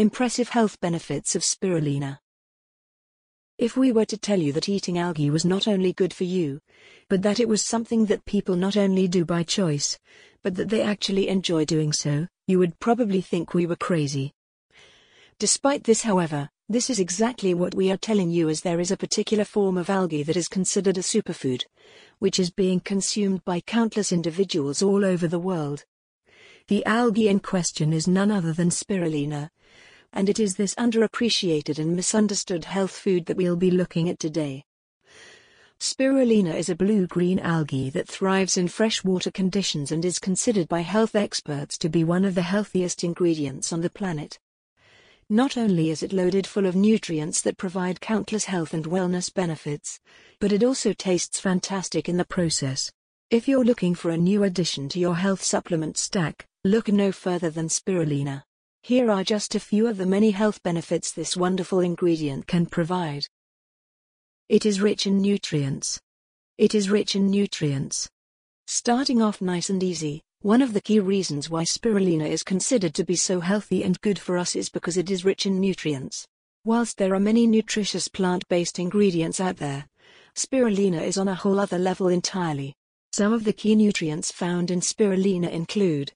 Impressive health benefits of spirulina. If we were to tell you that eating algae was not only good for you, but that it was something that people not only do by choice, but that they actually enjoy doing so, you would probably think we were crazy. Despite this, however, this is exactly what we are telling you as there is a particular form of algae that is considered a superfood, which is being consumed by countless individuals all over the world. The algae in question is none other than spirulina, and it is this underappreciated and misunderstood health food that we'll be looking at today. Spirulina is a blue-green algae that thrives in freshwater conditions and is considered by health experts to be one of the healthiest ingredients on the planet. Not only is it loaded full of nutrients that provide countless health and wellness benefits, but it also tastes fantastic in the process. If you're looking for a new addition to your health supplement stack, look no further than spirulina. Here are just a few of the many health benefits this wonderful ingredient can provide. It is rich in nutrients. It is rich in nutrients. Starting off nice and easy, one of the key reasons why spirulina is considered to be so healthy and good for us is because it is rich in nutrients. Whilst there are many nutritious plant-based ingredients out there, spirulina is on a whole other level entirely. Some of the key nutrients found in spirulina include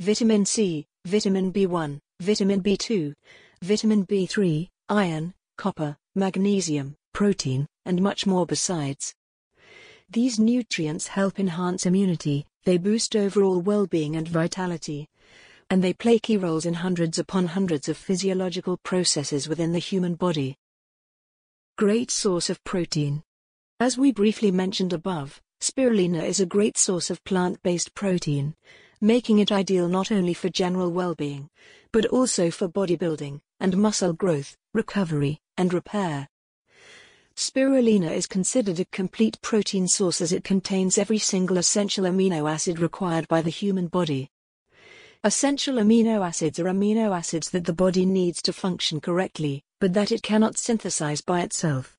vitamin C, vitamin B1, vitamin B2, vitamin B3, iron, copper, magnesium, protein, and much more besides. These nutrients help enhance immunity, they boost overall well-being and vitality. And they play key roles in hundreds upon hundreds of physiological processes within the human body. Great source of protein. As we briefly mentioned above, spirulina is a great source of plant-based protein, making it ideal not only for general well-being, but also for bodybuilding, and muscle growth, recovery, and repair. Spirulina is considered a complete protein source as it contains every single essential amino acid required by the human body. Essential amino acids are amino acids that the body needs to function correctly, but that it cannot synthesize by itself.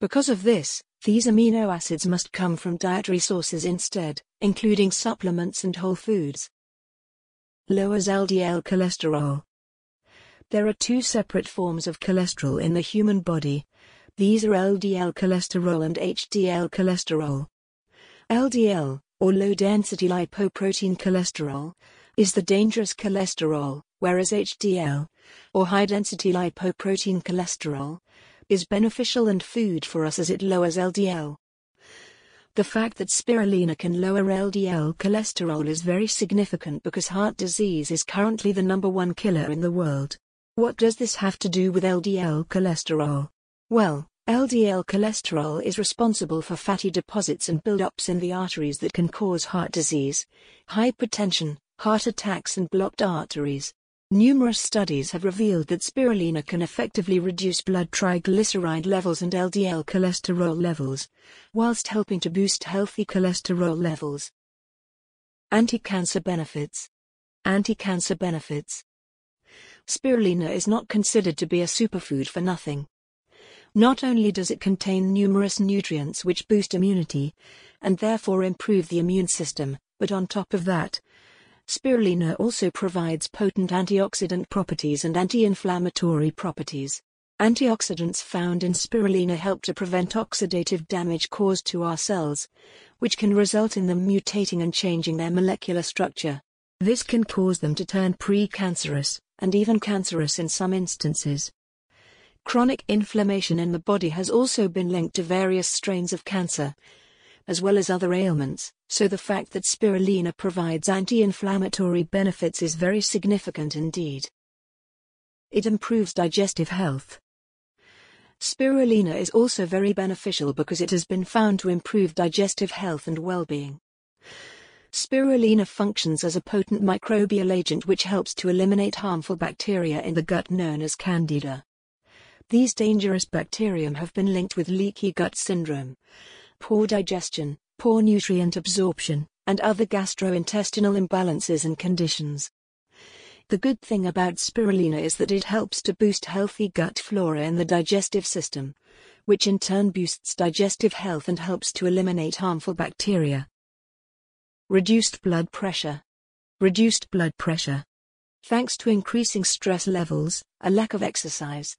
Because of this, these amino acids must come from dietary sources instead, including supplements and whole foods. Lowers LDL cholesterol. There are two separate forms of cholesterol in the human body, these are LDL cholesterol and HDL cholesterol. LDL, or low-density lipoprotein cholesterol, is the dangerous cholesterol, whereas HDL, or high-density lipoprotein cholesterol, is beneficial and food for us as it lowers LDL. The fact that spirulina can lower LDL cholesterol is very significant because heart disease is currently the number one killer in the world. What does this have to do with LDL cholesterol? Well, LDL cholesterol is responsible for fatty deposits and buildups in the arteries that can cause heart disease, hypertension, heart attacks and blocked arteries. Numerous studies have revealed that spirulina can effectively reduce blood triglyceride levels and LDL cholesterol levels, whilst helping to boost healthy cholesterol levels. Anti-cancer benefits. Anti-cancer benefits. Spirulina is not considered to be a superfood for nothing. Not only does it contain numerous nutrients which boost immunity, and therefore improve the immune system, but on top of that, spirulina also provides potent antioxidant properties and anti-inflammatory properties. Antioxidants found in spirulina help to prevent oxidative damage caused to our cells, which can result in them mutating and changing their molecular structure. This can cause them to turn precancerous, and even cancerous in some instances. Chronic inflammation in the body has also been linked to various strains of cancer, as well as other ailments, so the fact that spirulina provides anti-inflammatory benefits is very significant indeed. It improves digestive health. Spirulina is also very beneficial because it has been found to improve digestive health and well-being. Spirulina functions as a potent microbial agent which helps to eliminate harmful bacteria in the gut known as Candida. These dangerous bacterium have been linked with leaky gut syndrome, poor digestion, poor nutrient absorption, and other gastrointestinal imbalances and conditions. The good thing about spirulina is that it helps to boost healthy gut flora in the digestive system, which in turn boosts digestive health and helps to eliminate harmful bacteria. Reduced blood pressure. Reduced blood pressure. Thanks to increasing stress levels, a lack of exercise,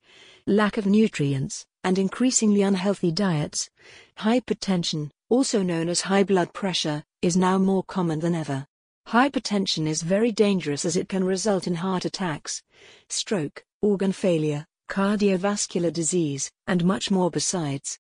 lack of nutrients, and increasingly unhealthy diets, hypertension, also known as high blood pressure, is now more common than ever. Hypertension is very dangerous as it can result in heart attacks, stroke, organ failure, cardiovascular disease, and much more besides.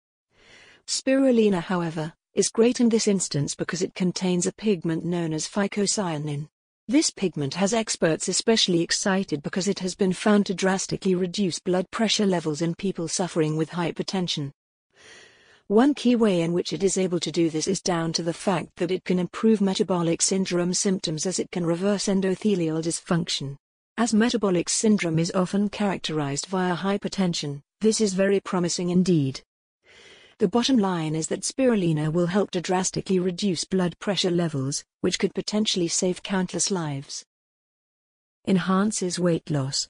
Spirulina, however, is great in this instance because it contains a pigment known as phycocyanin. This pigment has experts especially excited because it has been found to drastically reduce blood pressure levels in people suffering with hypertension. One key way in which it is able to do this is down to the fact that it can improve metabolic syndrome symptoms as it can reverse endothelial dysfunction. As metabolic syndrome is often characterized via hypertension, this is very promising indeed. The bottom line is that spirulina will help to drastically reduce blood pressure levels, which could potentially save countless lives. Enhances weight loss.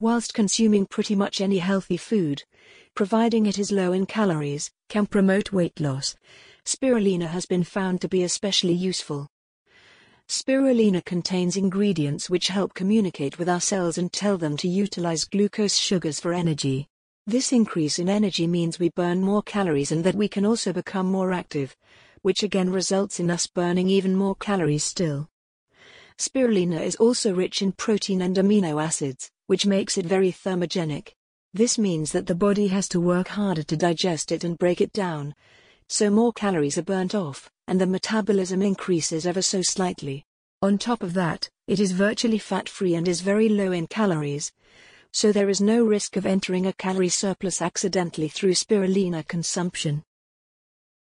Whilst consuming pretty much any healthy food, providing it is low in calories, can promote weight loss, spirulina has been found to be especially useful. Spirulina contains ingredients which help communicate with our cells and tell them to utilize glucose sugars for energy. This increase in energy means we burn more calories and that we can also become more active, which again results in us burning even more calories still. Spirulina is also rich in protein and amino acids, which makes it very thermogenic. This means that the body has to work harder to digest it and break it down, so more calories are burnt off, and the metabolism increases ever so slightly. On top of that, it is virtually fat free and is very low in calories, so there is no risk of entering a calorie surplus accidentally through spirulina consumption.